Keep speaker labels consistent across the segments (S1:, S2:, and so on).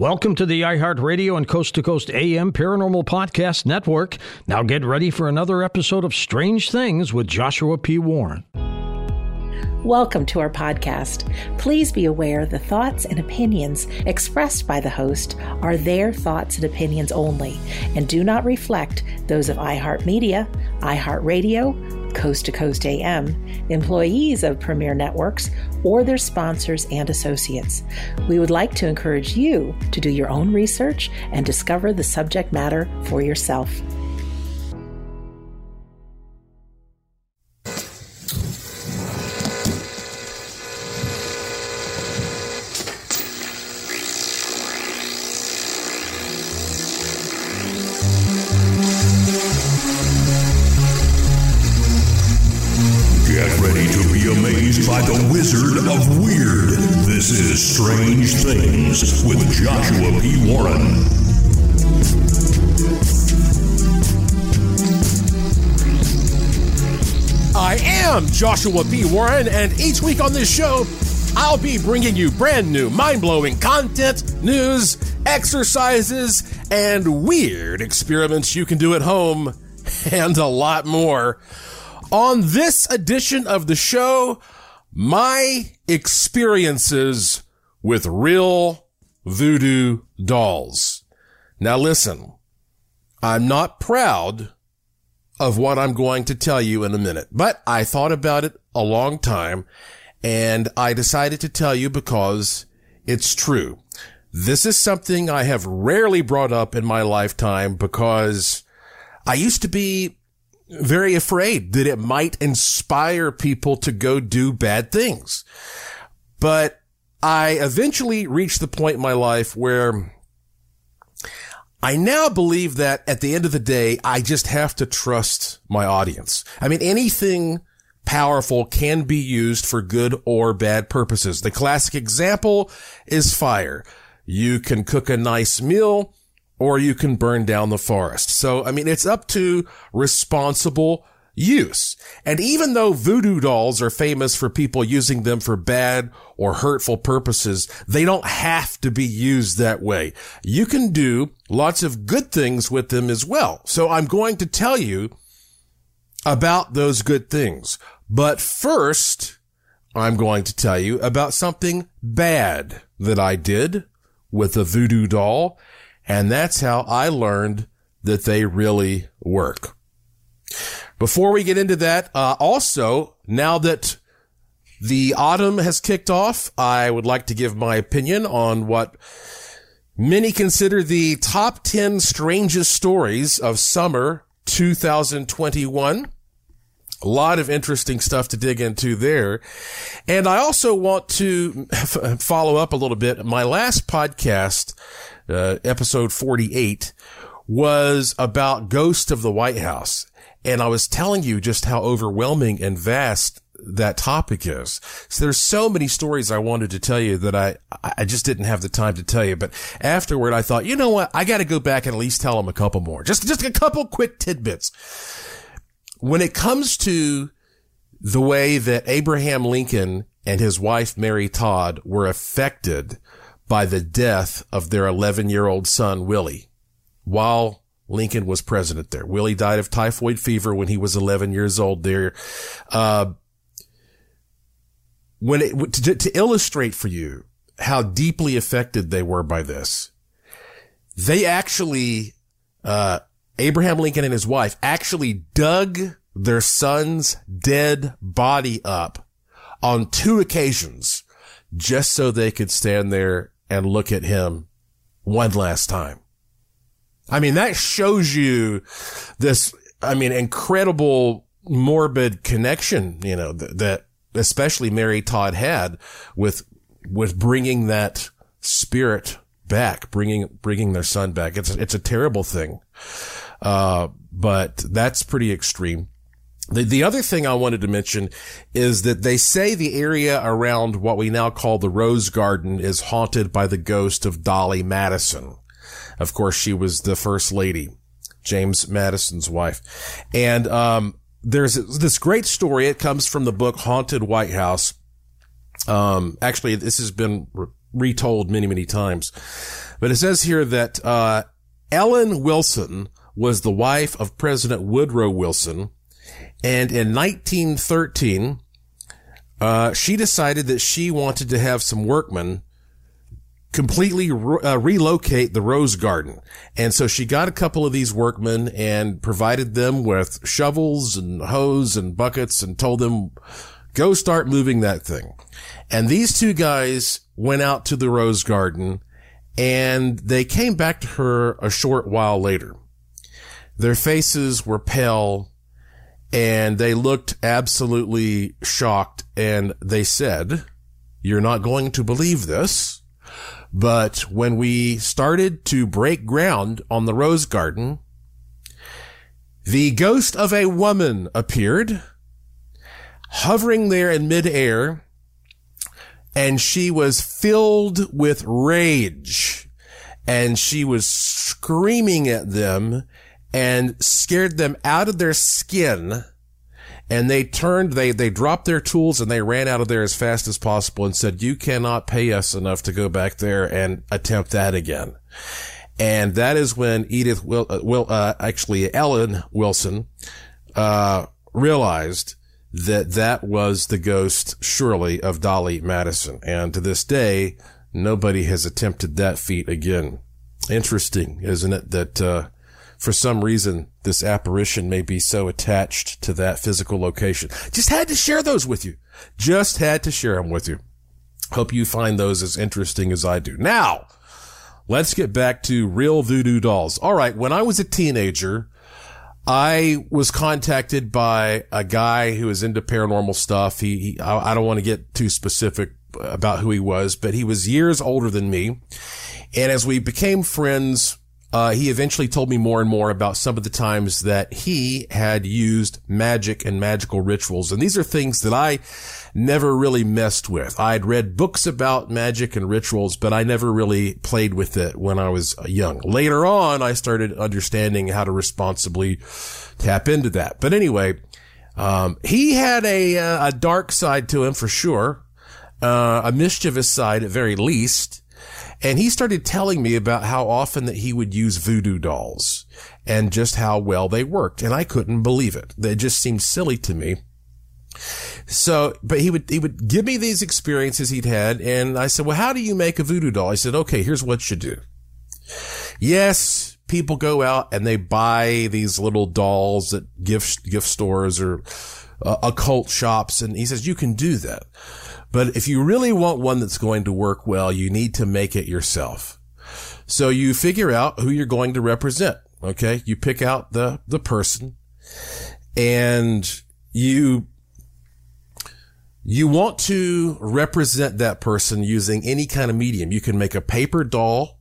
S1: Welcome to the iHeartRadio and Coast to Coast AM Paranormal Podcast Network. Now get ready for another episode of Strange Things with Joshua P. Warren.
S2: Welcome to our podcast. Please be aware the thoughts and opinions expressed by the host are their thoughts and opinions only and do not reflect those of iHeartMedia, iHeartRadio, Coast to Coast AM, employees of Premier Networks, or their sponsors and associates. We would like to encourage you to do your own research and discover the subject matter for yourself.
S3: Joshua P. Warren,
S4: and each week on this show, I'll be bringing you brand new, mind blowing content, news, exercises, and weird experiments you can do at home, and a lot more. On this edition of the show, my experiences with real voodoo dolls. Now listen, I'm not proud of what I'm going to tell you in a minute, but I thought about it a long time and I decided to tell you because it's true. This is something I have rarely brought up in my lifetime because I used to be very afraid that it might inspire people to go do bad things. But I eventually reached the point in my life where I now believe that at the end of the day, I just have to trust my audience. I mean, anything powerful can be used for good or bad purposes. The classic example is fire. You can cook a nice meal or you can burn down the forest. So, I mean, it's up to responsible use. And even though voodoo dolls are famous for people using them for bad or hurtful purposes, they don't have to be used that way. You can do lots of good things with them as well. So I'm going to tell you about those good things. But first, I'm going to tell you about something bad that I did with a voodoo doll. And that's how I learned that they really work. Before we get into that, uh, also, now that the autumn has kicked off, I would like to give my opinion on what many consider the top 10 strangest stories of summer 2021. A lot of interesting stuff to dig into there. And I also want to f- follow up a little bit. My last podcast, uh, episode 48, was about Ghost of the White House. And I was telling you just how overwhelming and vast that topic is. So there's so many stories I wanted to tell you that I, I just didn't have the time to tell you. But afterward, I thought, you know what? I got to go back and at least tell them a couple more. Just, just a couple quick tidbits. When it comes to the way that Abraham Lincoln and his wife, Mary Todd, were affected by the death of their 11 year old son, Willie, while Lincoln was president there. Willie died of typhoid fever when he was 11 years old there. Uh, when it, to, to illustrate for you how deeply affected they were by this, they actually, uh, Abraham Lincoln and his wife actually dug their son's dead body up on two occasions just so they could stand there and look at him one last time. I mean, that shows you this, I mean, incredible morbid connection, you know, that, that especially Mary Todd had with, with bringing that spirit back, bringing, bringing their son back. It's, it's a terrible thing. Uh, but that's pretty extreme. The, the other thing I wanted to mention is that they say the area around what we now call the Rose Garden is haunted by the ghost of Dolley Madison. Of course, she was the first lady, James Madison's wife. And, um, there's this great story. It comes from the book Haunted White House. Um, actually, this has been re- retold many, many times. But it says here that, uh, Ellen Wilson was the wife of President Woodrow Wilson. And in 1913, uh, she decided that she wanted to have some workmen completely re- uh, relocate the rose garden. And so she got a couple of these workmen and provided them with shovels and hose and buckets and told them, go start moving that thing. And these two guys went out to the rose garden and they came back to her a short while later. Their faces were pale and they looked absolutely shocked and they said, you're not going to believe this, but when we started to break ground on the rose garden, the ghost of a woman appeared, hovering there in midair, and she was filled with rage, and she was screaming at them and scared them out of their skin. And they turned, they, they dropped their tools and they ran out of there as fast as possible and said, you cannot pay us enough to go back there and attempt that again. And that is when Edith will, uh, will, uh, actually Ellen Wilson, uh, realized that that was the ghost surely of Dolley Madison. And to this day, nobody has attempted that feat again. Interesting, isn't it? That, uh, for some reason, this apparition may be so attached to that physical location. Just had to share those with you. Just had to share them with you. Hope you find those as interesting as I do. Now, let's get back to real voodoo dolls. All right. When I was a teenager, I was contacted by a guy who was into paranormal stuff. He, he I, I don't want to get too specific about who he was, but he was years older than me. And as we became friends, uh, he eventually told me more and more about some of the times that he had used magic and magical rituals. And these are things that I never really messed with. I'd read books about magic and rituals, but I never really played with it when I was young. Later on, I started understanding how to responsibly tap into that. But anyway, um, he had a, uh, a dark side to him for sure, uh, a mischievous side at very least. And he started telling me about how often that he would use voodoo dolls and just how well they worked. And I couldn't believe it. They just seemed silly to me. So, but he would, he would give me these experiences he'd had. And I said, well, how do you make a voodoo doll? I said, okay, here's what you do. Yes, people go out and they buy these little dolls at gift, gift stores or uh, occult shops. And he says, you can do that. But if you really want one that's going to work well, you need to make it yourself. So you figure out who you're going to represent. Okay. You pick out the, the person and you, you want to represent that person using any kind of medium. You can make a paper doll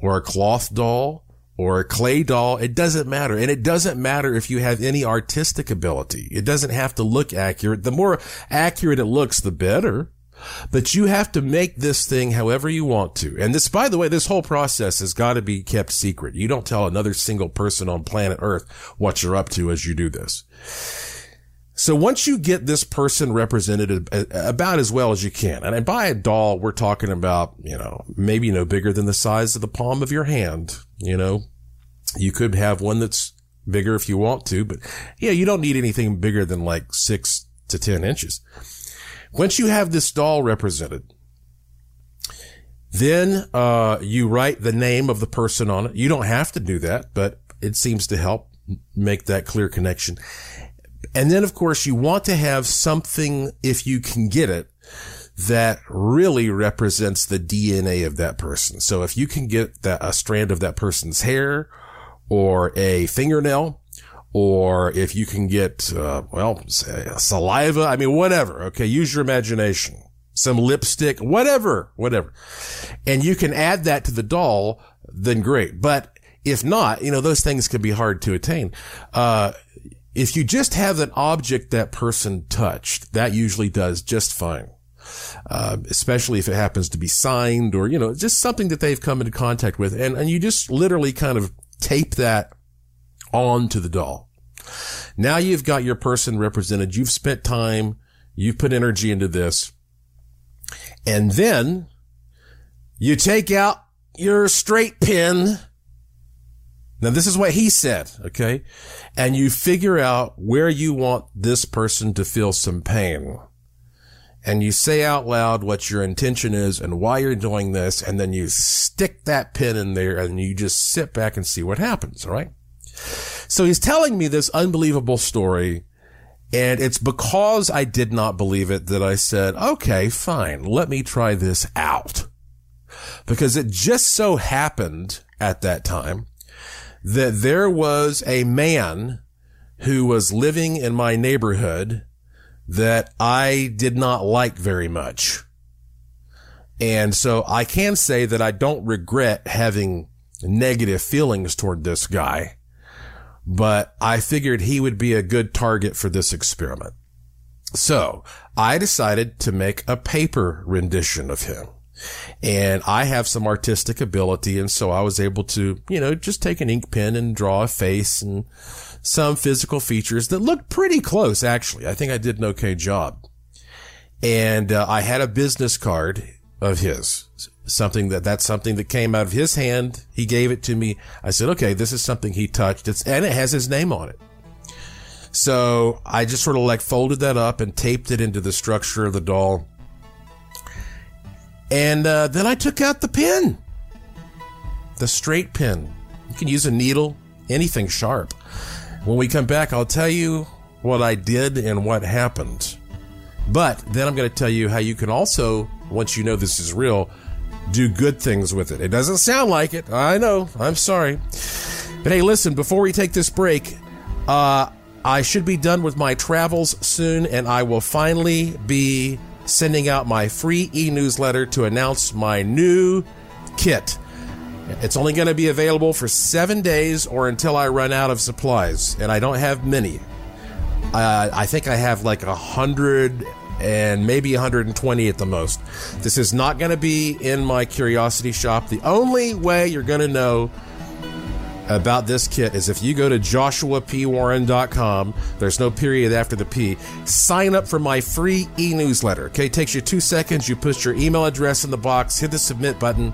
S4: or a cloth doll or a clay doll. It doesn't matter. And it doesn't matter if you have any artistic ability. It doesn't have to look accurate. The more accurate it looks, the better. But you have to make this thing however you want to. And this, by the way, this whole process has got to be kept secret. You don't tell another single person on planet Earth what you're up to as you do this. So once you get this person represented about as well as you can, and by a doll, we're talking about, you know, maybe no bigger than the size of the palm of your hand, you know, you could have one that's bigger if you want to, but yeah, you don't need anything bigger than like six to 10 inches. Once you have this doll represented, then, uh, you write the name of the person on it. You don't have to do that, but it seems to help make that clear connection. And then, of course, you want to have something, if you can get it, that really represents the DNA of that person. So if you can get a strand of that person's hair or a fingernail, or if you can get, uh, well, saliva, I mean, whatever. Okay. Use your imagination. Some lipstick, whatever, whatever. And you can add that to the doll, then great. But if not, you know, those things can be hard to attain. Uh, if you just have an object that person touched, that usually does just fine. Uh, especially if it happens to be signed or, you know, just something that they've come into contact with. And, and you just literally kind of tape that onto the doll. Now you've got your person represented. You've spent time. You've put energy into this. And then you take out your straight pin. Now, this is what he said, okay? And you figure out where you want this person to feel some pain. And you say out loud what your intention is and why you're doing this. And then you stick that pin in there and you just sit back and see what happens, all right? So he's telling me this unbelievable story. And it's because I did not believe it that I said, okay, fine, let me try this out. Because it just so happened at that time that there was a man who was living in my neighborhood that I did not like very much. And so I can say that I don't regret having negative feelings toward this guy, but I figured he would be a good target for this experiment. So I decided to make a paper rendition of him. And I have some artistic ability. And so I was able to, you know, just take an ink pen and draw a face and some physical features that looked pretty close, actually. I think I did an okay job. And uh, I had a business card of his, something that that's something that came out of his hand. He gave it to me. I said, okay, this is something he touched. It's, and it has his name on it. So I just sort of like folded that up and taped it into the structure of the doll and uh, then I took out the pin, the straight pin. You can use a needle, anything sharp. When we come back, I'll tell you what I did and what happened. But then I'm going to tell you how you can also, once you know this is real, do good things with it. It doesn't sound like it. I know. I'm sorry. But hey, listen, before we take this break, uh, I should be done with my travels soon, and I will finally be sending out my free e newsletter to announce my new kit. It's only going to be available for seven days or until I run out of supplies, and I don't have many. Uh, I think I have like a hundred and maybe 120 at the most. This is not going to be in my curiosity shop. The only way you're going to know about this kit is if you go to joshuapwarren.com, there's no period after the P, sign up for my free e newsletter. Okay, it takes you two seconds. You put your email address in the box, hit the submit button,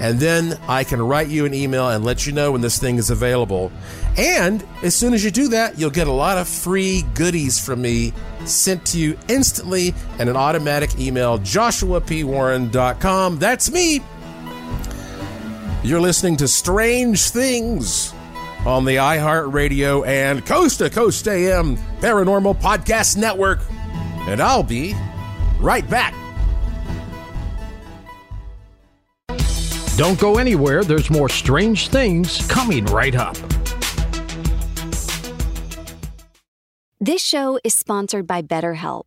S4: and then I can write you an email and let you know when this thing is available. And as soon as you do that, you'll get a lot of free goodies from me sent to you instantly and an automatic email, joshuapwarren.com. That's me. You're listening to Strange Things on the iHeartRadio and Coast to Coast AM Paranormal Podcast Network. And I'll be right back.
S1: Don't go anywhere. There's more strange things coming right up.
S5: This show is sponsored by BetterHelp.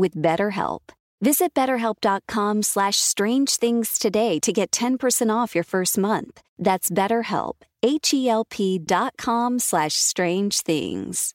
S5: with BetterHelp. Visit betterhelp.com slash strange things today to get 10% off your first month. That's betterhelp, H-E-L-P dot com slash strange things.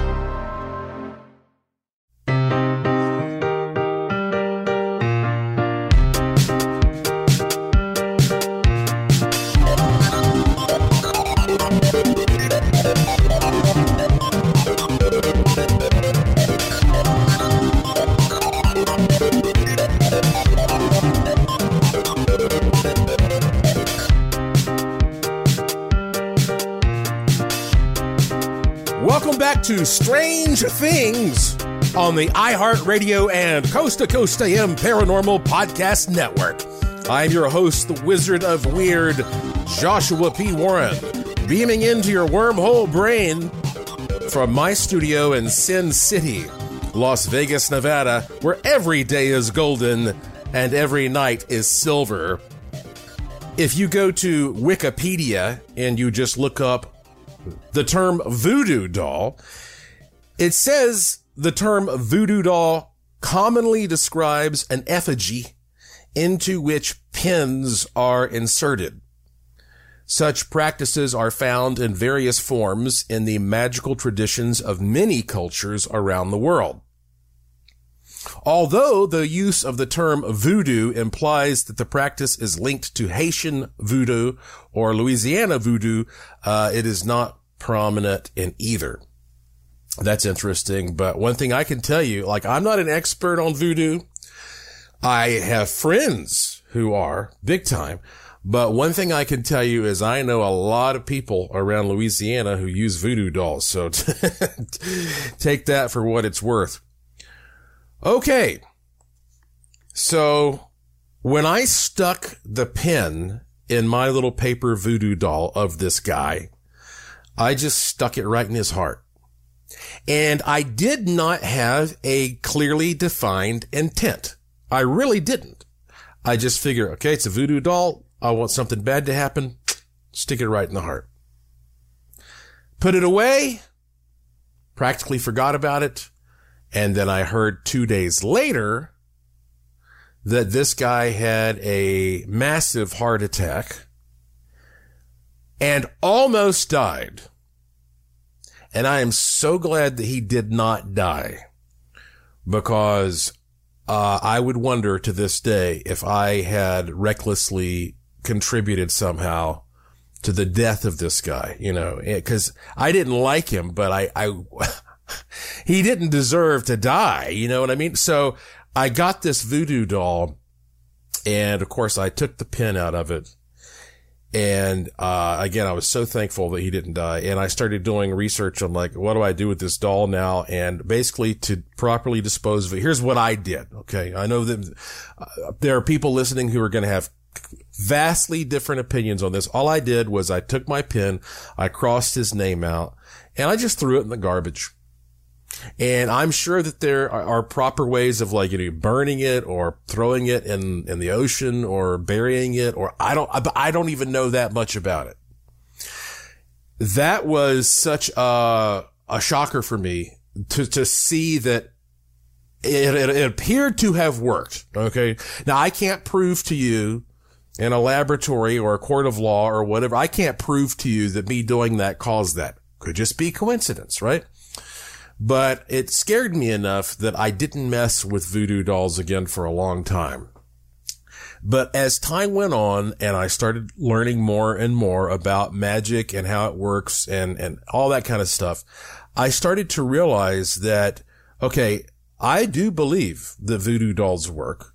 S4: back to Strange Things on the iHeartRadio and Coast to Coast AM Paranormal Podcast Network. I'm your host, the Wizard of Weird, Joshua P. Warren, beaming into your wormhole brain from my studio in Sin City, Las Vegas, Nevada, where every day is golden and every night is silver. If you go to Wikipedia and you just look up the term voodoo doll, it says the term voodoo doll commonly describes an effigy into which pins are inserted. Such practices are found in various forms in the magical traditions of many cultures around the world. Although the use of the term voodoo implies that the practice is linked to Haitian voodoo or Louisiana voodoo, uh, it is not prominent in either. That's interesting. But one thing I can tell you, like, I'm not an expert on voodoo. I have friends who are big time. But one thing I can tell you is I know a lot of people around Louisiana who use voodoo dolls. So take that for what it's worth. Okay. So when I stuck the pin in my little paper voodoo doll of this guy, I just stuck it right in his heart. And I did not have a clearly defined intent. I really didn't. I just figure, okay, it's a voodoo doll. I want something bad to happen. Stick it right in the heart. Put it away. Practically forgot about it. And then I heard two days later that this guy had a massive heart attack and almost died. And I am so glad that he did not die because uh, I would wonder to this day if I had recklessly contributed somehow to the death of this guy, you know, because I didn't like him, but I, I, he didn't deserve to die. You know what I mean? So I got this voodoo doll and of course I took the pin out of it. And, uh, again, I was so thankful that he didn't die. And I started doing research on like, what do I do with this doll now? And basically to properly dispose of it, here's what I did. Okay. I know that uh, there are people listening who are going to have vastly different opinions on this. All I did was I took my pen, I crossed his name out, and I just threw it in the garbage. And I'm sure that there are, proper ways of like, you know, burning it or throwing it in, in the ocean or burying it or I don't, I don't even know that much about it. That was such a, a shocker for me to, to see that it, it, it appeared to have worked. Okay. Now I can't prove to you in a laboratory or a court of law or whatever. I can't prove to you that me doing that caused that. Could just be coincidence, right? But it scared me enough that I didn't mess with voodoo dolls again for a long time. But as time went on and I started learning more and more about magic and how it works and, and all that kind of stuff, I started to realize that, okay, I do believe that voodoo dolls work.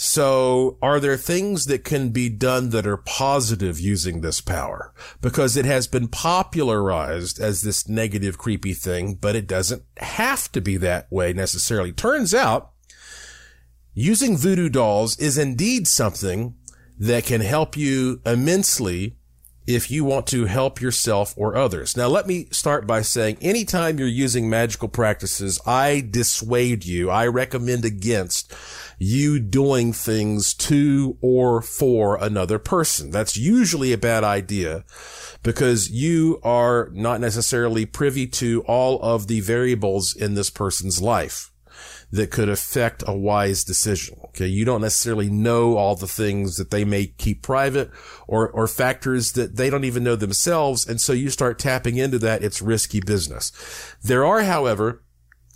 S4: So are there things that can be done that are positive using this power? Because it has been popularized as this negative, creepy thing, but it doesn't have to be that way necessarily. Turns out using voodoo dolls is indeed something that can help you immensely if you want to help yourself or others. Now, let me start by saying anytime you're using magical practices, I dissuade you. I recommend against you doing things to or for another person. That's usually a bad idea because you are not necessarily privy to all of the variables in this person's life that could affect a wise decision. Okay. You don't necessarily know all the things that they may keep private or, or factors that they don't even know themselves. And so you start tapping into that. It's risky business. There are, however,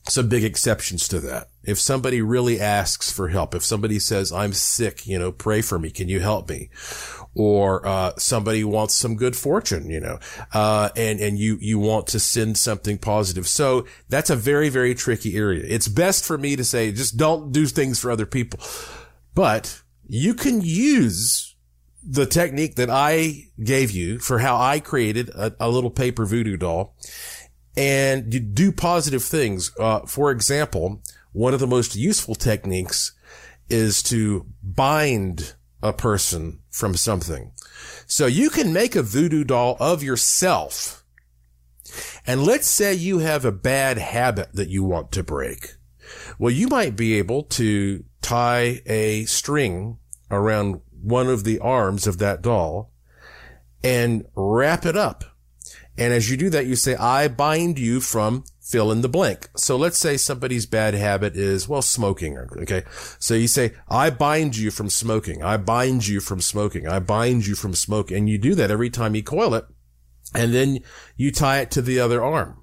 S4: some big exceptions to that. If somebody really asks for help, if somebody says, I'm sick, you know, pray for me. Can you help me? Or, uh, somebody wants some good fortune, you know, uh, and, and you, you want to send something positive. So that's a very, very tricky area. It's best for me to say, just don't do things for other people. But you can use the technique that I gave you for how I created a, a little paper voodoo doll and you do positive things. Uh, for example, one of the most useful techniques is to bind a person from something. So you can make a voodoo doll of yourself. And let's say you have a bad habit that you want to break. Well, you might be able to tie a string around one of the arms of that doll and wrap it up and as you do that, you say, I bind you from fill in the blank. So let's say somebody's bad habit is, well, smoking. Okay. So you say, I bind you from smoking. I bind you from smoking. I bind you from smoking. And you do that every time you coil it. And then you tie it to the other arm.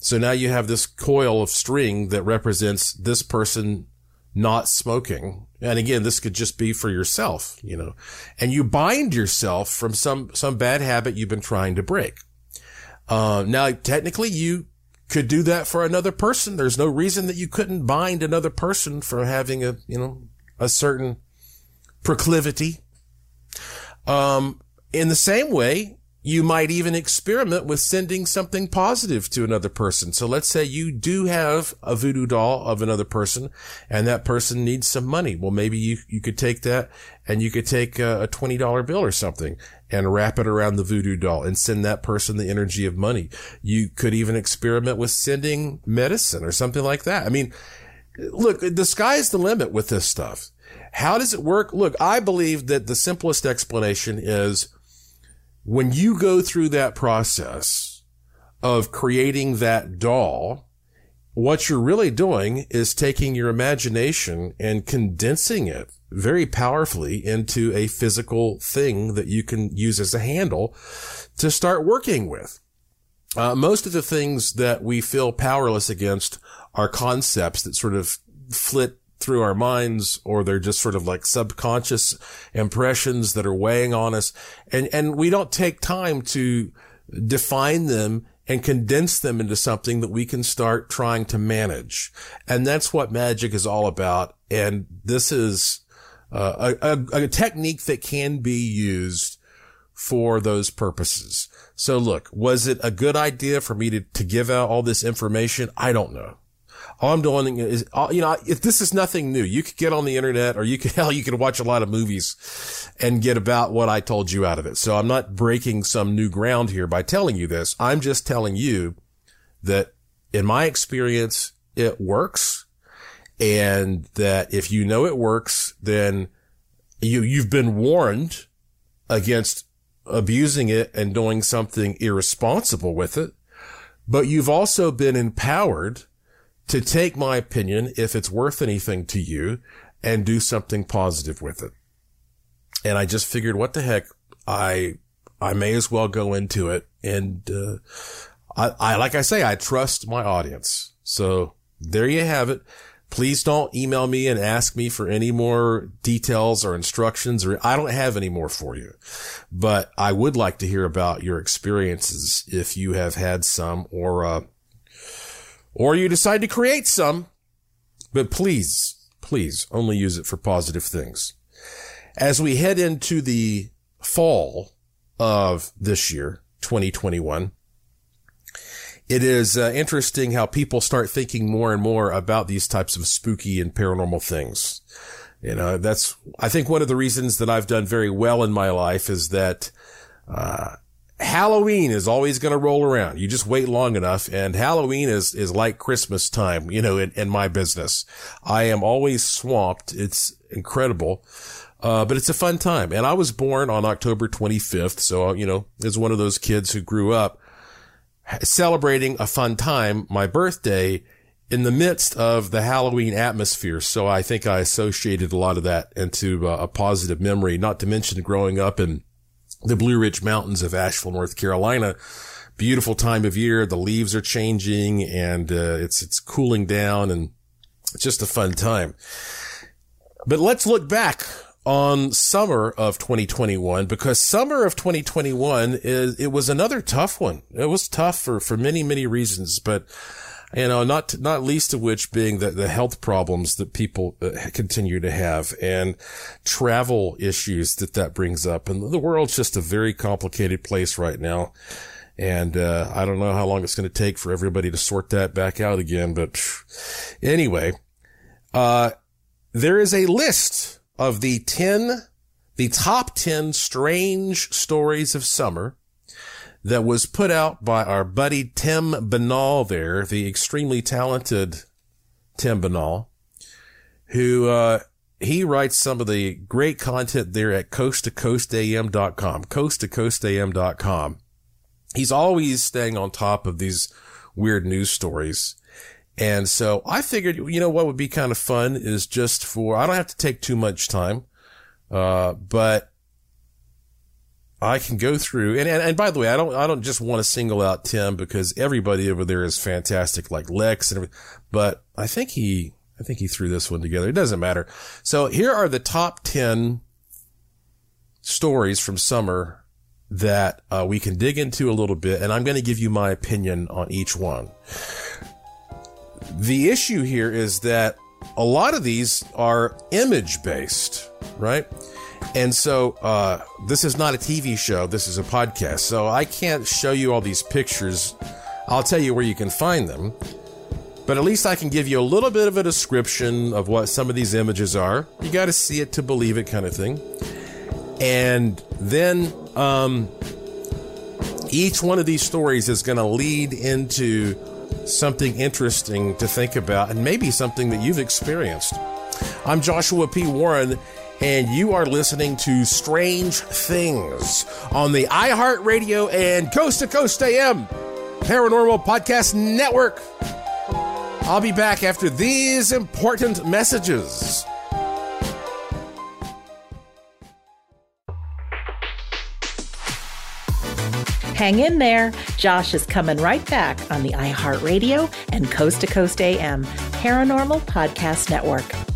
S4: So now you have this coil of string that represents this person not smoking. And again, this could just be for yourself, you know, and you bind yourself from some, some bad habit you've been trying to break. Uh, now technically you could do that for another person. There's no reason that you couldn't bind another person for having a, you know, a certain proclivity. Um, in the same way, you might even experiment with sending something positive to another person. So let's say you do have a voodoo doll of another person and that person needs some money. Well, maybe you, you could take that and you could take a, a $20 bill or something and wrap it around the voodoo doll and send that person the energy of money. You could even experiment with sending medicine or something like that. I mean, look, the sky's the limit with this stuff. How does it work? Look, I believe that the simplest explanation is when you go through that process of creating that doll, what you're really doing is taking your imagination and condensing it very powerfully into a physical thing that you can use as a handle to start working with. Uh, most of the things that we feel powerless against are concepts that sort of flit through our minds or they're just sort of like subconscious impressions that are weighing on us. And, and we don't take time to define them and condense them into something that we can start trying to manage. And that's what magic is all about. And this is uh, a, a, a technique that can be used for those purposes. So look, was it a good idea for me to, to give out all this information? I don't know. All I'm doing is, you know, if this is nothing new, you could get on the internet or you could, hell, you could watch a lot of movies and get about what I told you out of it. So I'm not breaking some new ground here by telling you this. I'm just telling you that in my experience, it works and that if you know it works, then you, you've been warned against abusing it and doing something irresponsible with it. But you've also been empowered to take my opinion, if it's worth anything to you, and do something positive with it. And I just figured, what the heck? I, I may as well go into it. And, uh, I, I, like I say, I trust my audience. So there you have it. Please don't email me and ask me for any more details or instructions or I don't have any more for you, but I would like to hear about your experiences if you have had some or, uh, or you decide to create some, but please, please only use it for positive things. As we head into the fall of this year, 2021, it is uh, interesting how people start thinking more and more about these types of spooky and paranormal things. You know, that's, I think one of the reasons that I've done very well in my life is that, uh, Halloween is always going to roll around. You just wait long enough and Halloween is, is like Christmas time, you know, in, in my business. I am always swamped. It's incredible. Uh, but it's a fun time. And I was born on October 25th. So, you know, as one of those kids who grew up celebrating a fun time, my birthday in the midst of the Halloween atmosphere. So I think I associated a lot of that into uh, a positive memory, not to mention growing up in the Blue Ridge Mountains of Asheville, North Carolina. Beautiful time of year. The leaves are changing and uh, it's, it's cooling down and it's just a fun time. But let's look back on summer of 2021 because summer of 2021 is, it was another tough one. It was tough for, for many, many reasons, but you know, not, not least of which being the, the health problems that people uh, continue to have and travel issues that that brings up. And the world's just a very complicated place right now. And, uh, I don't know how long it's going to take for everybody to sort that back out again. But anyway, uh, there is a list of the 10, the top 10 strange stories of summer that was put out by our buddy Tim Binnall there, the extremely talented Tim Binnall, who, uh, he writes some of the great content there at coasttocoastam.com, coasttocoastam.com. He's always staying on top of these weird news stories. And so I figured, you know, what would be kind of fun is just for, I don't have to take too much time, uh, but I can go through and, and, and by the way, I don't, I don't just want to single out Tim because everybody over there is fantastic, like Lex and everything, but I think he, I think he threw this one together. It doesn't matter. So here are the top 10 stories from summer that uh, we can dig into a little bit. And I'm going to give you my opinion on each one. The issue here is that a lot of these are image based, right? And so, uh, this is not a TV show. This is a podcast. So I can't show you all these pictures. I'll tell you where you can find them. But at least I can give you a little bit of a description of what some of these images are. You got to see it to believe it, kind of thing. And then, um, each one of these stories is going to lead into something interesting to think about and maybe something that you've experienced. I'm Joshua P. Warren, and you are listening to Strange Things on the iHeartRadio and Coast to Coast AM Paranormal Podcast Network. I'll be back after these important messages.
S2: Hang in there. Josh is coming right back on the iHeartRadio and Coast to Coast AM Paranormal Podcast Network.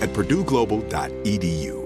S6: at purdueglobal.edu.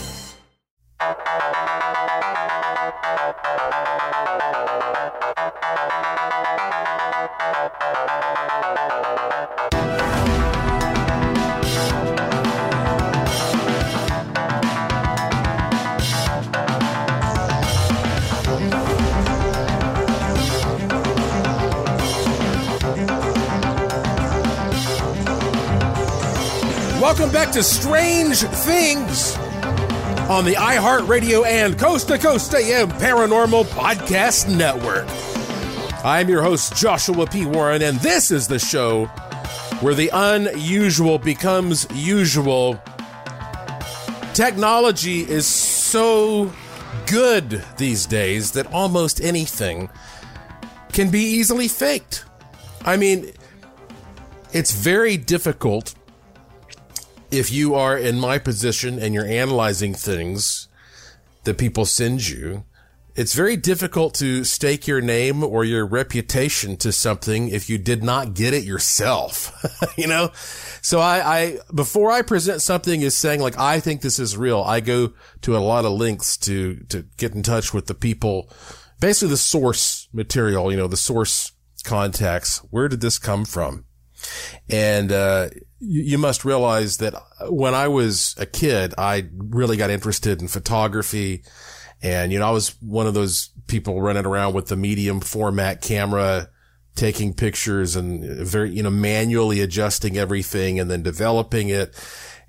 S4: To Strange Things on the iHeartRadio and Coast to Coast AM Paranormal Podcast Network. I'm your host, Joshua P. Warren, and this is the show where the unusual becomes usual. Technology is so good these days that almost anything can be easily faked. I mean, it's very difficult if you are in my position and you're analyzing things that people send you, it's very difficult to stake your name or your reputation to something if you did not get it yourself, you know? So I, I, before I present something as saying like, I think this is real, I go to a lot of links to, to get in touch with the people, basically the source material, you know, the source contacts. Where did this come from? And, uh, you must realize that when I was a kid, I really got interested in photography. And, you know, I was one of those people running around with the medium format camera, taking pictures and very, you know, manually adjusting everything and then developing it.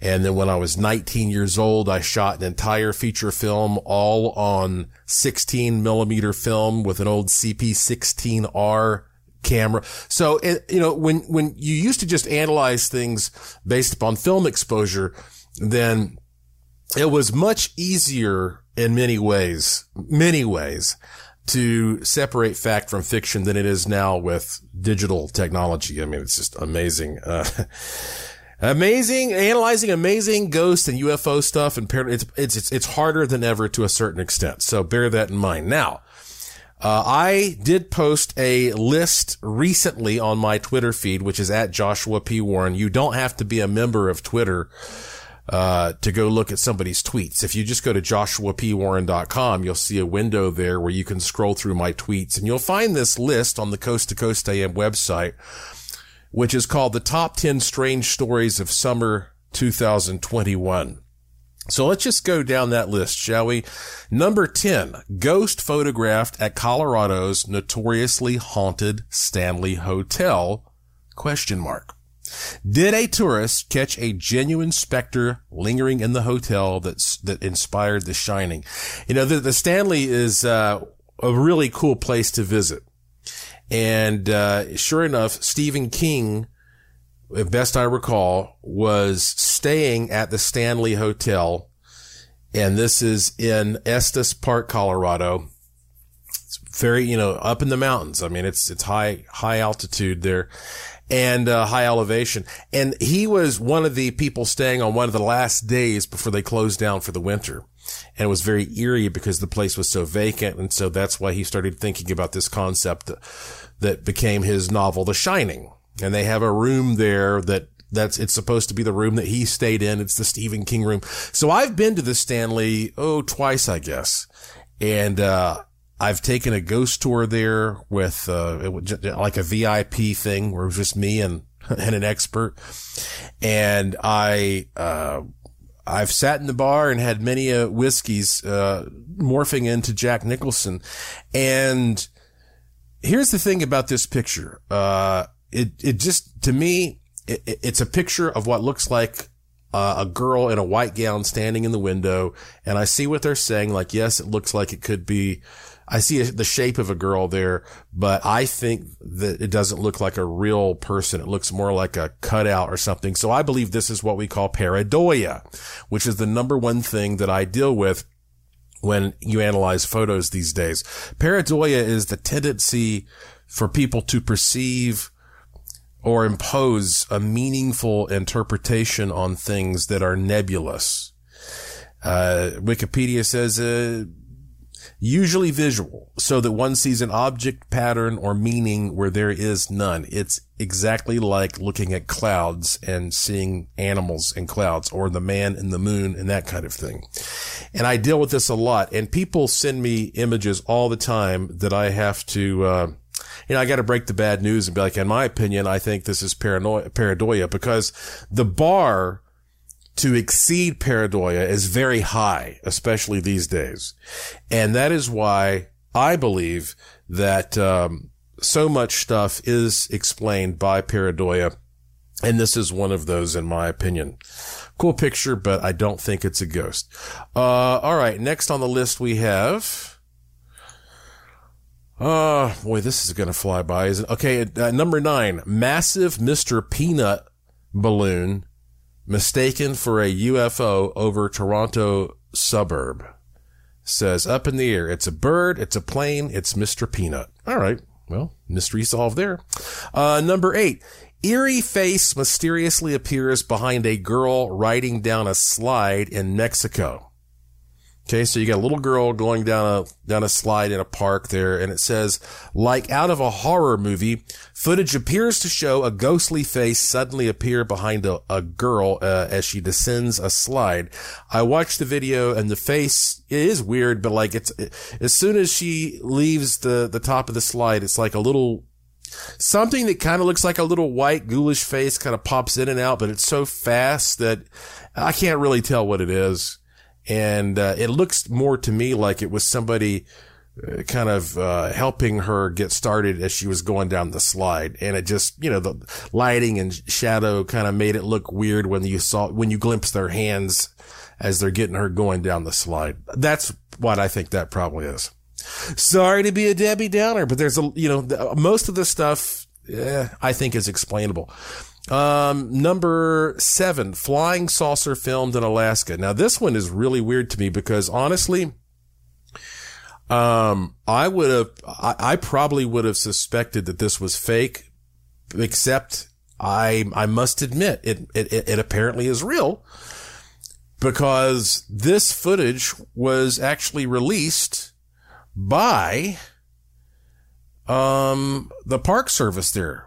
S4: And then when I was 19 years old, I shot an entire feature film all on 16 millimeter film with an old CP16R camera. So, you know, when, when you used to just analyze things based upon film exposure, then it was much easier in many ways, many ways to separate fact from fiction than it is now with digital technology. I mean, it's just amazing. Uh, amazing, analyzing amazing ghost and UFO stuff and it's, it's, it's harder than ever to a certain extent. So bear that in mind. Now, uh, I did post a list recently on my Twitter feed, which is at Joshua P. Warren. You don't have to be a member of Twitter uh, to go look at somebody's tweets. If you just go to joshuapwarren.com, you'll see a window there where you can scroll through my tweets and you'll find this list on the Coast to Coast AM website, which is called the top 10 strange stories of summer 2021. So let's just go down that list, shall we? Number 10, ghost photographed at Colorado's notoriously haunted Stanley Hotel? Question mark. Did a tourist catch a genuine specter lingering in the hotel that's, that inspired The Shining? You know, the, the Stanley is, uh, a really cool place to visit. And, uh, sure enough, Stephen King, best I recall, was staying at the Stanley Hotel. And this is in Estes Park, Colorado. It's very, you know, up in the mountains. I mean, it's, it's high, high altitude there and uh, high elevation. And he was one of the people staying on one of the last days before they closed down for the winter. And it was very eerie because the place was so vacant. And so that's why he started thinking about this concept that, that became his novel, The Shining. And they have a room there that that's it's supposed to be the room that he stayed in. It's the Stephen King room. So I've been to the Stanley oh twice, I guess, and uh, I've taken a ghost tour there with uh, like a VIP thing where it was just me and and an expert, and I uh, I've sat in the bar and had many uh, whiskeys uh, morphing into Jack Nicholson, and here's the thing about this picture. Uh, it it just to me it, it's a picture of what looks like uh, a girl in a white gown standing in the window, and I see what they're saying. Like, yes, it looks like it could be I see the shape of a girl there, but I think that it doesn't look like a real person. It looks more like a cutout or something. So I believe this is what we call pareidolia, which is the number one thing that I deal with when you analyze photos these days. Pareidolia is the tendency for people to perceive or impose a meaningful interpretation on things that are nebulous. Uh, Wikipedia says, uh, usually visual, so that one sees an object, pattern, or meaning where there is none. It's exactly like looking at clouds and seeing animals in clouds or the man in the moon and that kind of thing. And I deal with this a lot and people send me images all the time that I have to, uh, you know, I got to break the bad news and be like, in my opinion, I think this is paranoia, because the bar to exceed pareidolia is very high, especially these days. And that is why I believe that um, so much stuff is explained by pareidolia. And this is one of those, in my opinion. Cool picture, but I don't think it's a ghost. Uh, all right. Next on the list we have. Uh, boy, this is going to fly by, isn't it? Okay. Uh, number nine, massive Mr. Peanut balloon mistaken for a UFO over Toronto suburb. Says up in the air. It's a bird. It's a plane. It's Mr. Peanut. All right. Well, mystery solved there. Uh, number eight. Eerie face mysteriously appears behind a girl riding down a slide in Mexico. Okay, so you got a little girl going down a down a slide in a park there, and it says, like out of a horror movie, footage appears to show a ghostly face suddenly appear behind a, a girl uh, as she descends a slide. I watched the video, and the face is weird, but like it's as soon as she leaves the the top of the slide, it's like a little something that kind of looks like a little white ghoulish face kind of pops in and out, but it's so fast that I can't really tell what it is and uh, it looks more to me like it was somebody uh, kind of uh, helping her get started as she was going down the slide. And it just you know the lighting and shadow kind of made it look weird when you saw when you glimpsed their hands as they're getting her going down the slide. That's what i think that probably is. Sorry to be a debbie downer but there's a you know most of the stuff eh, i think is explainable Um, number seven, flying saucer filmed in Alaska. Now this one is really weird to me because honestly, um, I would have, I, I probably would have suspected that this was fake, except I, I must admit it, it, it apparently is real because this footage was actually released by, um, the Park Service there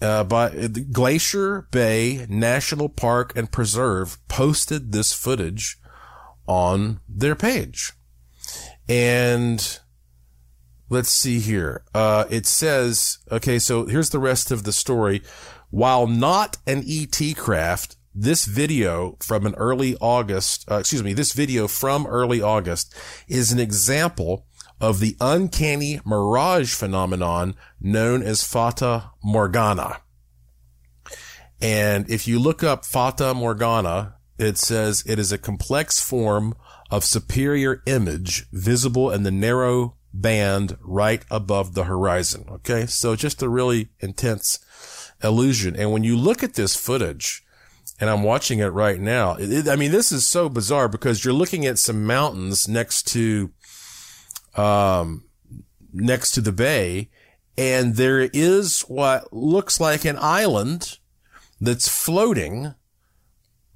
S4: uh, by Glacier Bay National Park and Preserve posted this footage on their page. And let's see here. Uh, it says, okay, so here's the rest of the story. While not an ET craft, this video from an early August, uh, excuse me, this video from early August is an example of the uncanny mirage phenomenon known as Fata Morgana. And if you look up Fata Morgana, it says it is a complex form of superior image visible in the narrow band right above the horizon. Okay. So just a really intense illusion. And when you look at this footage, and I'm watching it right now, it, I mean, this is so bizarre because you're looking at some mountains next to um, next to the bay. And there is what looks like an island that's floating,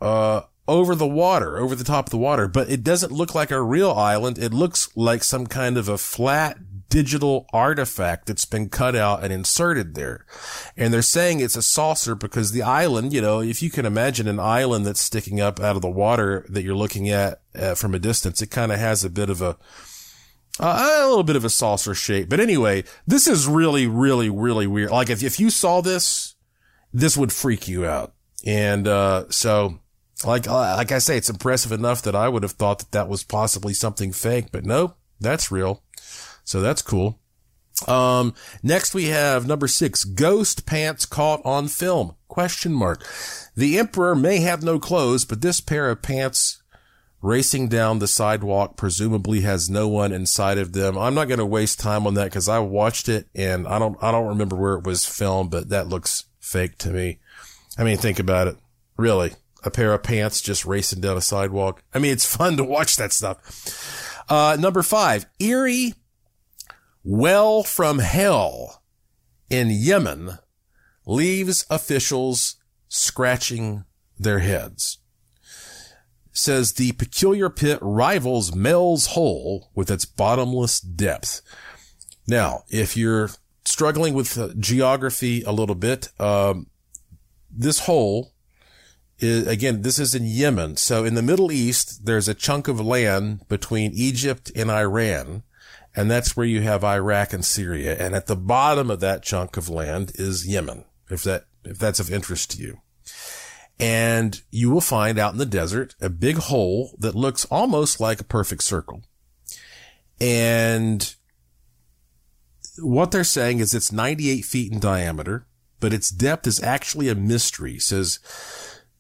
S4: uh, over the water, over the top of the water, but it doesn't look like a real island. It looks like some kind of a flat digital artifact that's been cut out and inserted there. And they're saying it's a saucer because the island, you know, if you can imagine an island that's sticking up out of the water that you're looking at uh, from a distance, it kind of has a bit of a, uh, a little bit of a saucer shape. But anyway, this is really, really, really weird. Like if, if you saw this, this would freak you out. And, uh, so like, uh, like I say, it's impressive enough that I would have thought that that was possibly something fake, but no, that's real. So that's cool. Um, next we have number six, ghost pants caught on film, question mark. The emperor may have no clothes, but this pair of pants racing down the sidewalk presumably has no one inside of them. I'm not going to waste time on that because I watched it and I don't, I don't remember where it was filmed, but that looks fake to me. I mean, think about it. Really, a pair of pants just racing down a sidewalk. I mean, it's fun to watch that stuff. Uh, number five, eerie well from hell in Yemen leaves officials scratching their heads says the peculiar pit rivals Mel's hole with its bottomless depth. Now, if you're struggling with uh, geography a little bit, um, this hole is, again, this is in Yemen. So in the Middle East, there's a chunk of land between Egypt and Iran. And that's where you have Iraq and Syria. And at the bottom of that chunk of land is Yemen, if that, if that's of interest to you and you will find out in the desert a big hole that looks almost like a perfect circle. And what they're saying is it's 98 feet in diameter, but its depth is actually a mystery. It says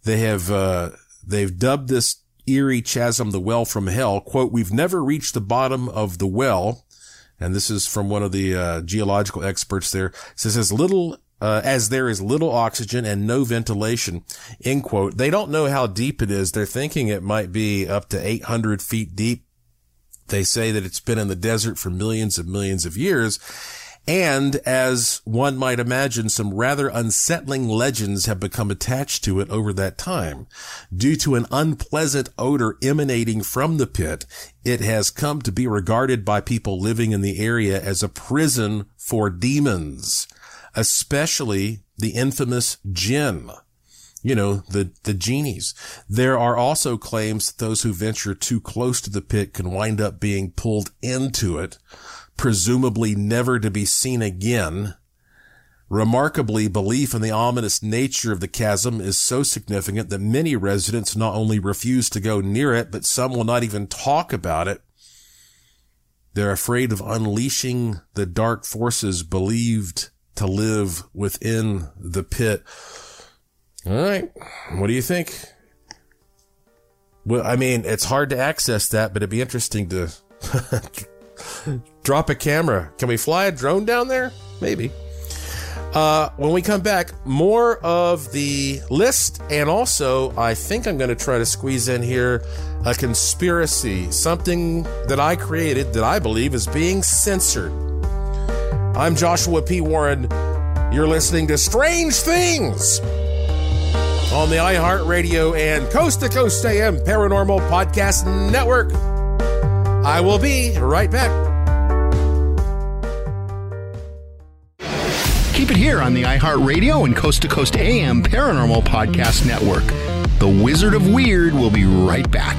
S4: they have, uh, they've dubbed this eerie chasm the well from hell. Quote, we've never reached the bottom of the well. And this is from one of the uh, geological experts there. It says as little uh, as there is little oxygen and no ventilation, end quote. They don't know how deep it is. They're thinking it might be up to 800 feet deep. They say that it's been in the desert for millions and millions of years. And as one might imagine, some rather unsettling legends have become attached to it over that time. Due to an unpleasant odor emanating from the pit, it has come to be regarded by people living in the area as a prison for demons especially the infamous jinn. You know, the, the genies. There are also claims that those who venture too close to the pit can wind up being pulled into it, presumably never to be seen again. Remarkably, belief in the ominous nature of the chasm is so significant that many residents not only refuse to go near it, but some will not even talk about it. They're afraid of unleashing the dark forces believed to live within the pit. All right. What do you think? Well, I mean, it's hard to access that, but it'd be interesting to drop a camera. Can we fly a drone down there? Maybe. Uh, when we come back, more of the list, and also I think I'm going to try to squeeze in here a conspiracy, something that I created that I believe is being censored. I'm Joshua P. Warren. You're listening to Strange Things on the iHeartRadio and Coast to Coast AM Paranormal Podcast Network. I will be right back.
S7: Keep it here on the iHeartRadio and Coast to Coast AM Paranormal Podcast Network. The Wizard of Weird will be right back.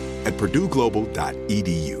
S6: at purdueglobal.edu.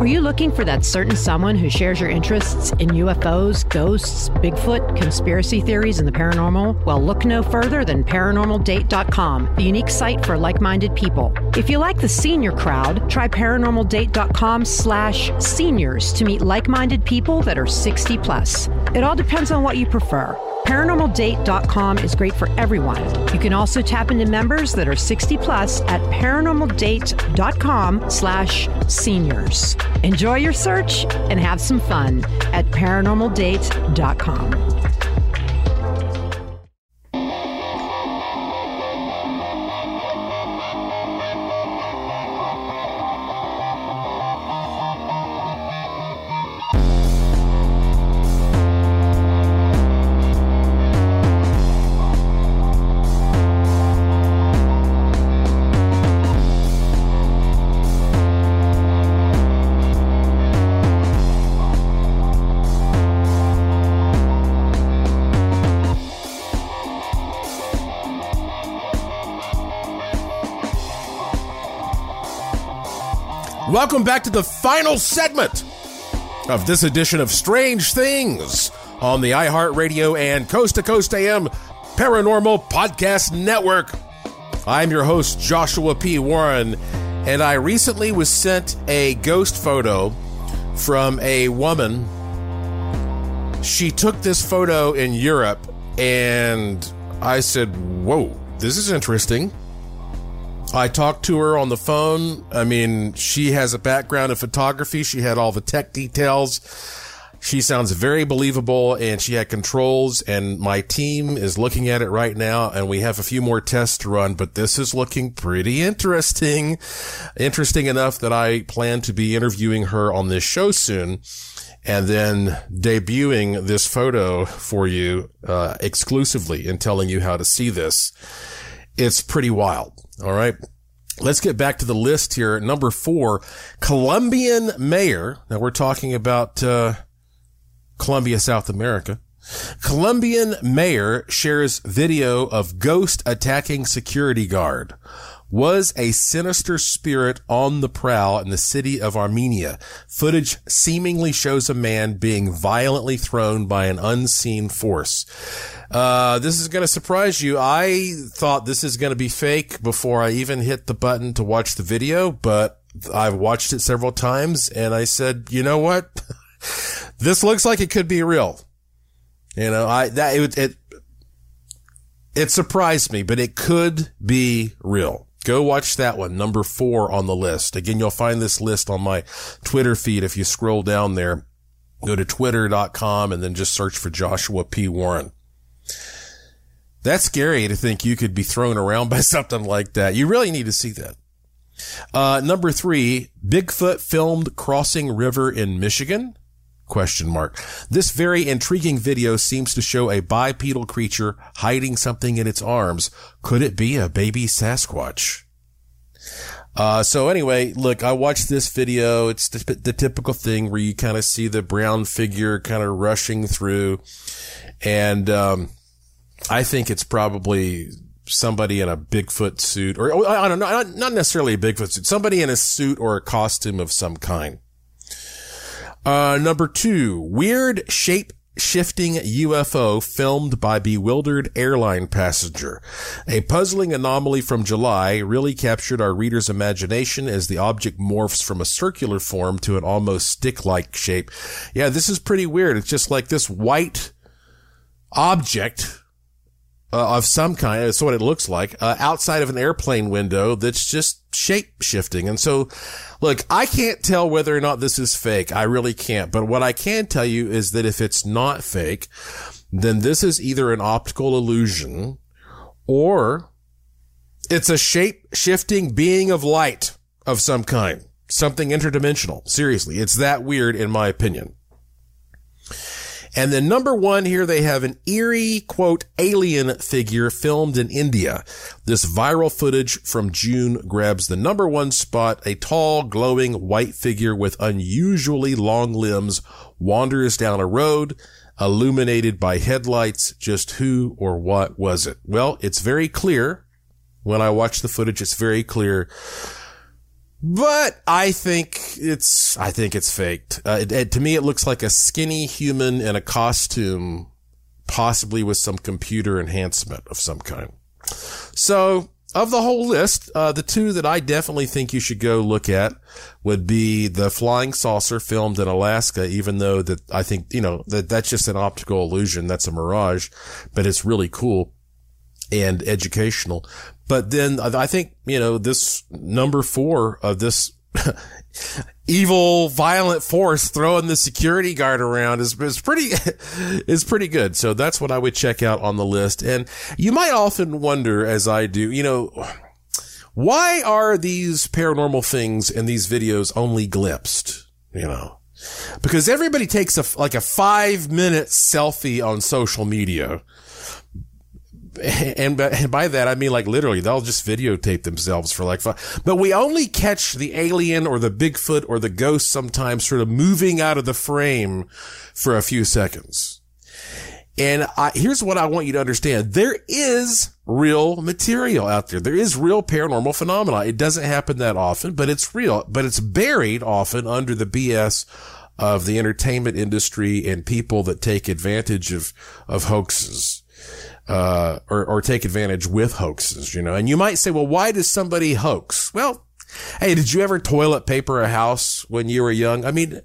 S8: Are you looking for that certain someone who shares your interests in UFOs, ghosts, Bigfoot, conspiracy theories, and the paranormal? Well, look no further than ParanormalDate.com, the unique site for like-minded people. If you like the senior crowd, try ParanormalDate.com slash seniors to meet like-minded people that are 60 plus. It all depends on what you prefer. ParanormalDate.com is great for everyone. You can also tap into members that are 60 plus at ParanormalDate.com slash seniors. Enjoy your search and have some fun at ParanormalDate.com.
S4: Welcome back to the final segment of this edition of Strange Things on the iHeartRadio and Coast to Coast AM Paranormal Podcast Network. I'm your host, Joshua P. Warren, and I recently was sent a ghost photo from a woman. She took this photo in Europe, and I said, Whoa, this is interesting. I talked to her on the phone. I mean, she has a background in photography. She had all the tech details. She sounds very believable and she had controls and my team is looking at it right now and we have a few more tests to run, but this is looking pretty interesting. Interesting enough that I plan to be interviewing her on this show soon and then debuting this photo for you, uh, exclusively and telling you how to see this. It's pretty wild. All right. Let's get back to the list here. Number four, Colombian mayor. Now we're talking about, uh, Colombia, South America. Colombian mayor shares video of ghost attacking security guard. Was a sinister spirit on the prowl in the city of Armenia. Footage seemingly shows a man being violently thrown by an unseen force. Uh, this is going to surprise you. I thought this is going to be fake before I even hit the button to watch the video, but I've watched it several times and I said, you know what? this looks like it could be real. You know, I, that, it, it, it surprised me, but it could be real. Go watch that one, number four on the list. Again, you'll find this list on my Twitter feed. If you scroll down there, go to twitter.com and then just search for Joshua P. Warren. That's scary to think you could be thrown around by something like that. You really need to see that. Uh, number three, Bigfoot filmed crossing river in Michigan. Question mark. This very intriguing video seems to show a bipedal creature hiding something in its arms. Could it be a baby Sasquatch? Uh, so anyway, look, I watched this video. It's the, the typical thing where you kind of see the brown figure kind of rushing through. And, um, I think it's probably somebody in a Bigfoot suit or I don't know, not necessarily a Bigfoot suit, somebody in a suit or a costume of some kind. Uh, number two, weird shape shifting UFO filmed by bewildered airline passenger. A puzzling anomaly from July really captured our reader's imagination as the object morphs from a circular form to an almost stick-like shape. Yeah, this is pretty weird. It's just like this white object uh, of some kind. That's what it looks like uh, outside of an airplane window that's just shape shifting. And so, look, I can't tell whether or not this is fake. I really can't. But what I can tell you is that if it's not fake, then this is either an optical illusion or it's a shape shifting being of light of some kind, something interdimensional. Seriously, it's that weird in my opinion. And then number one here, they have an eerie, quote, alien figure filmed in India. This viral footage from June grabs the number one spot. A tall, glowing white figure with unusually long limbs wanders down a road illuminated by headlights. Just who or what was it? Well, it's very clear. When I watch the footage, it's very clear but I think it's, I think it's faked. Uh, it, it, to me, it looks like a skinny human in a costume, possibly with some computer enhancement of some kind. So of the whole list, uh, the two that I definitely think you should go look at would be the flying saucer filmed in Alaska, even though that I think, you know, that that's just an optical illusion. That's a mirage, but it's really cool and educational. But then I think, you know, this number four of this evil, violent force throwing the security guard around is, is pretty, is pretty good. So that's what I would check out on the list. And you might often wonder, as I do, you know, why are these paranormal things in these videos only glimpsed? You know, because everybody takes a, like a five minute selfie on social media and, by that I mean like literally they'll just videotape themselves for like fun. But we only catch the alien or the Bigfoot or the ghost sometimes sort of moving out of the frame for a few seconds. And I, here's what I want you to understand. There is real material out there. There is real paranormal phenomena. It doesn't happen that often, but it's real, but it's buried often under the BS of the entertainment industry and people that take advantage of, of hoaxes uh, or, or take advantage with hoaxes, you know. And you might say, well, why does somebody hoax? Well, hey, did you ever toilet paper a house when you were young? I mean,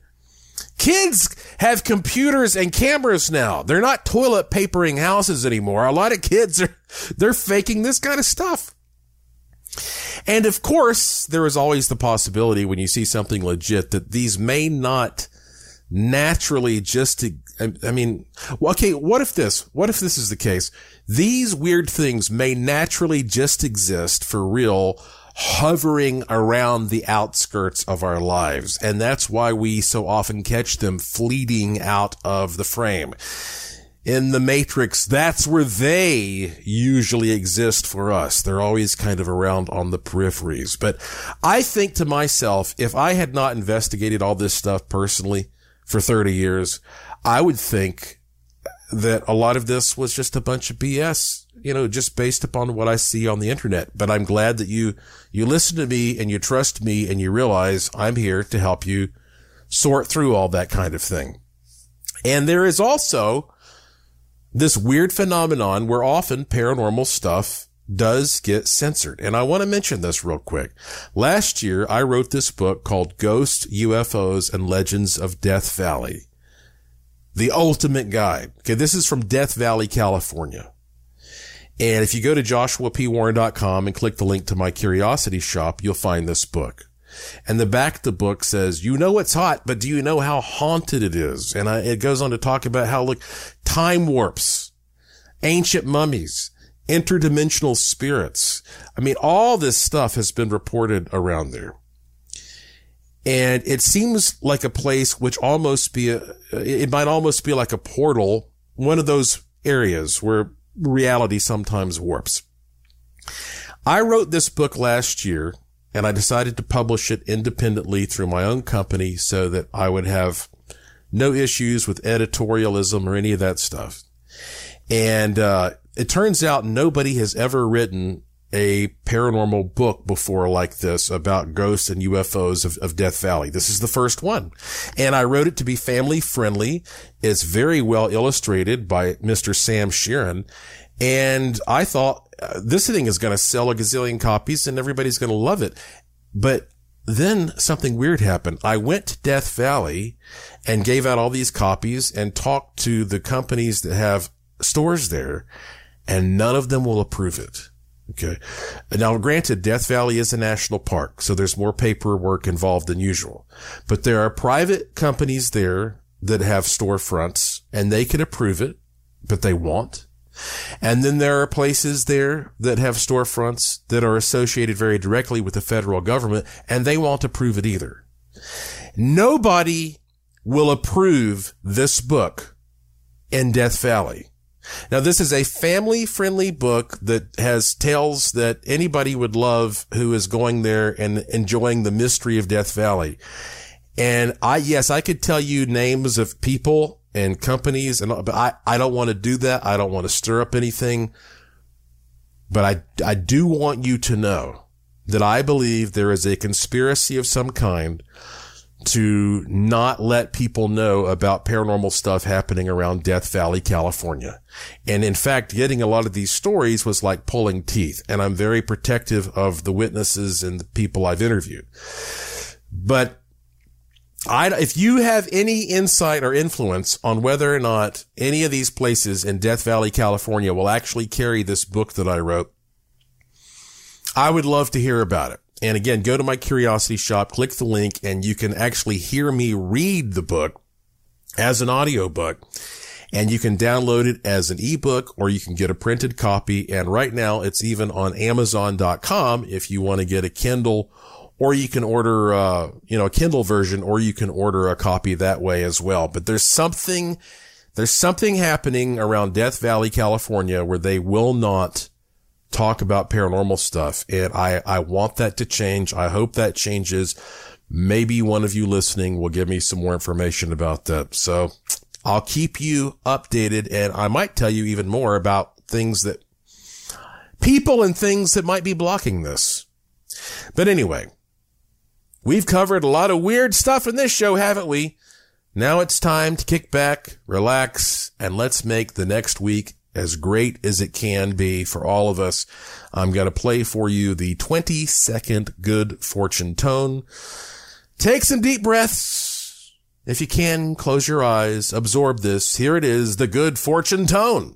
S4: kids have computers and cameras now. They're not toilet papering houses anymore. A lot of kids are, they're faking this kind of stuff. And of course, there is always the possibility when you see something legit that these may not naturally just to, I mean, okay, what if this, what if this is the case? These weird things may naturally just exist for real hovering around the outskirts of our lives. And that's why we so often catch them fleeting out of the frame. In the Matrix, that's where they usually exist for us. They're always kind of around on the peripheries. But I think to myself, if I had not investigated all this stuff personally for 30 years, I would think that a lot of this was just a bunch of BS, you know, just based upon what I see on the internet. But I'm glad that you, you listen to me and you trust me and you realize I'm here to help you sort through all that kind of thing. And there is also this weird phenomenon where often paranormal stuff does get censored. And I want to mention this real quick. Last year, I wrote this book called Ghost UFOs, and Legends of Death Valley. The ultimate guide. Okay. This is from Death Valley, California. And if you go to joshuapwarren.com and click the link to my curiosity shop, you'll find this book. And the back of the book says, you know it's hot, but do you know how haunted it is? And I, it goes on to talk about how, look, time warps, ancient mummies, interdimensional spirits. I mean, all this stuff has been reported around there. And it seems like a place which almost be a, it might almost be like a portal, one of those areas where reality sometimes warps. I wrote this book last year and I decided to publish it independently through my own company so that I would have no issues with editorialism or any of that stuff. And, uh, it turns out nobody has ever written a paranormal book before like this about ghosts and UFOs of, of, Death Valley. This is the first one. And I wrote it to be family friendly. It's very well illustrated by Mr. Sam Sheeran. And I thought uh, this thing is going to sell a gazillion copies and everybody's going to love it. But then something weird happened. I went to Death Valley and gave out all these copies and talked to the companies that have stores there and none of them will approve it. Okay. Now, granted, Death Valley is a national park, so there's more paperwork involved than usual, but there are private companies there that have storefronts and they can approve it, but they won't. And then there are places there that have storefronts that are associated very directly with the federal government and they won't approve it either. Nobody will approve this book in Death Valley. Now, this is a family friendly book that has tales that anybody would love who is going there and enjoying the mystery of Death Valley. And I, yes, I could tell you names of people and companies and but I, I don't want to do that. I don't want to stir up anything. But I, I do want you to know that I believe there is a conspiracy of some kind to not let people know about paranormal stuff happening around Death Valley, California. And in fact, getting a lot of these stories was like pulling teeth. And I'm very protective of the witnesses and the people I've interviewed. But I, if you have any insight or influence on whether or not any of these places in Death Valley, California will actually carry this book that I wrote, I would love to hear about it. And again, go to my curiosity shop, click the link, and you can actually hear me read the book as an audiobook. And you can download it as an ebook or you can get a printed copy. And right now it's even on Amazon.com if you want to get a Kindle or you can order, uh, you know, a Kindle version, or you can order a copy that way as well. But there's something, there's something happening around Death Valley, California, where they will not talk about paranormal stuff. And I, I want that to change. I hope that changes. Maybe one of you listening will give me some more information about that. So I'll keep you updated and I might tell you even more about things that people and things that might be blocking this. But anyway, We've covered a lot of weird stuff in this show, haven't we? Now it's time to kick back, relax, and let's make the next week as great as it can be for all of us. I'm going to play for you the 20 second good fortune tone. Take some deep breaths. If you can, close your eyes, absorb this. Here it is, the good fortune tone.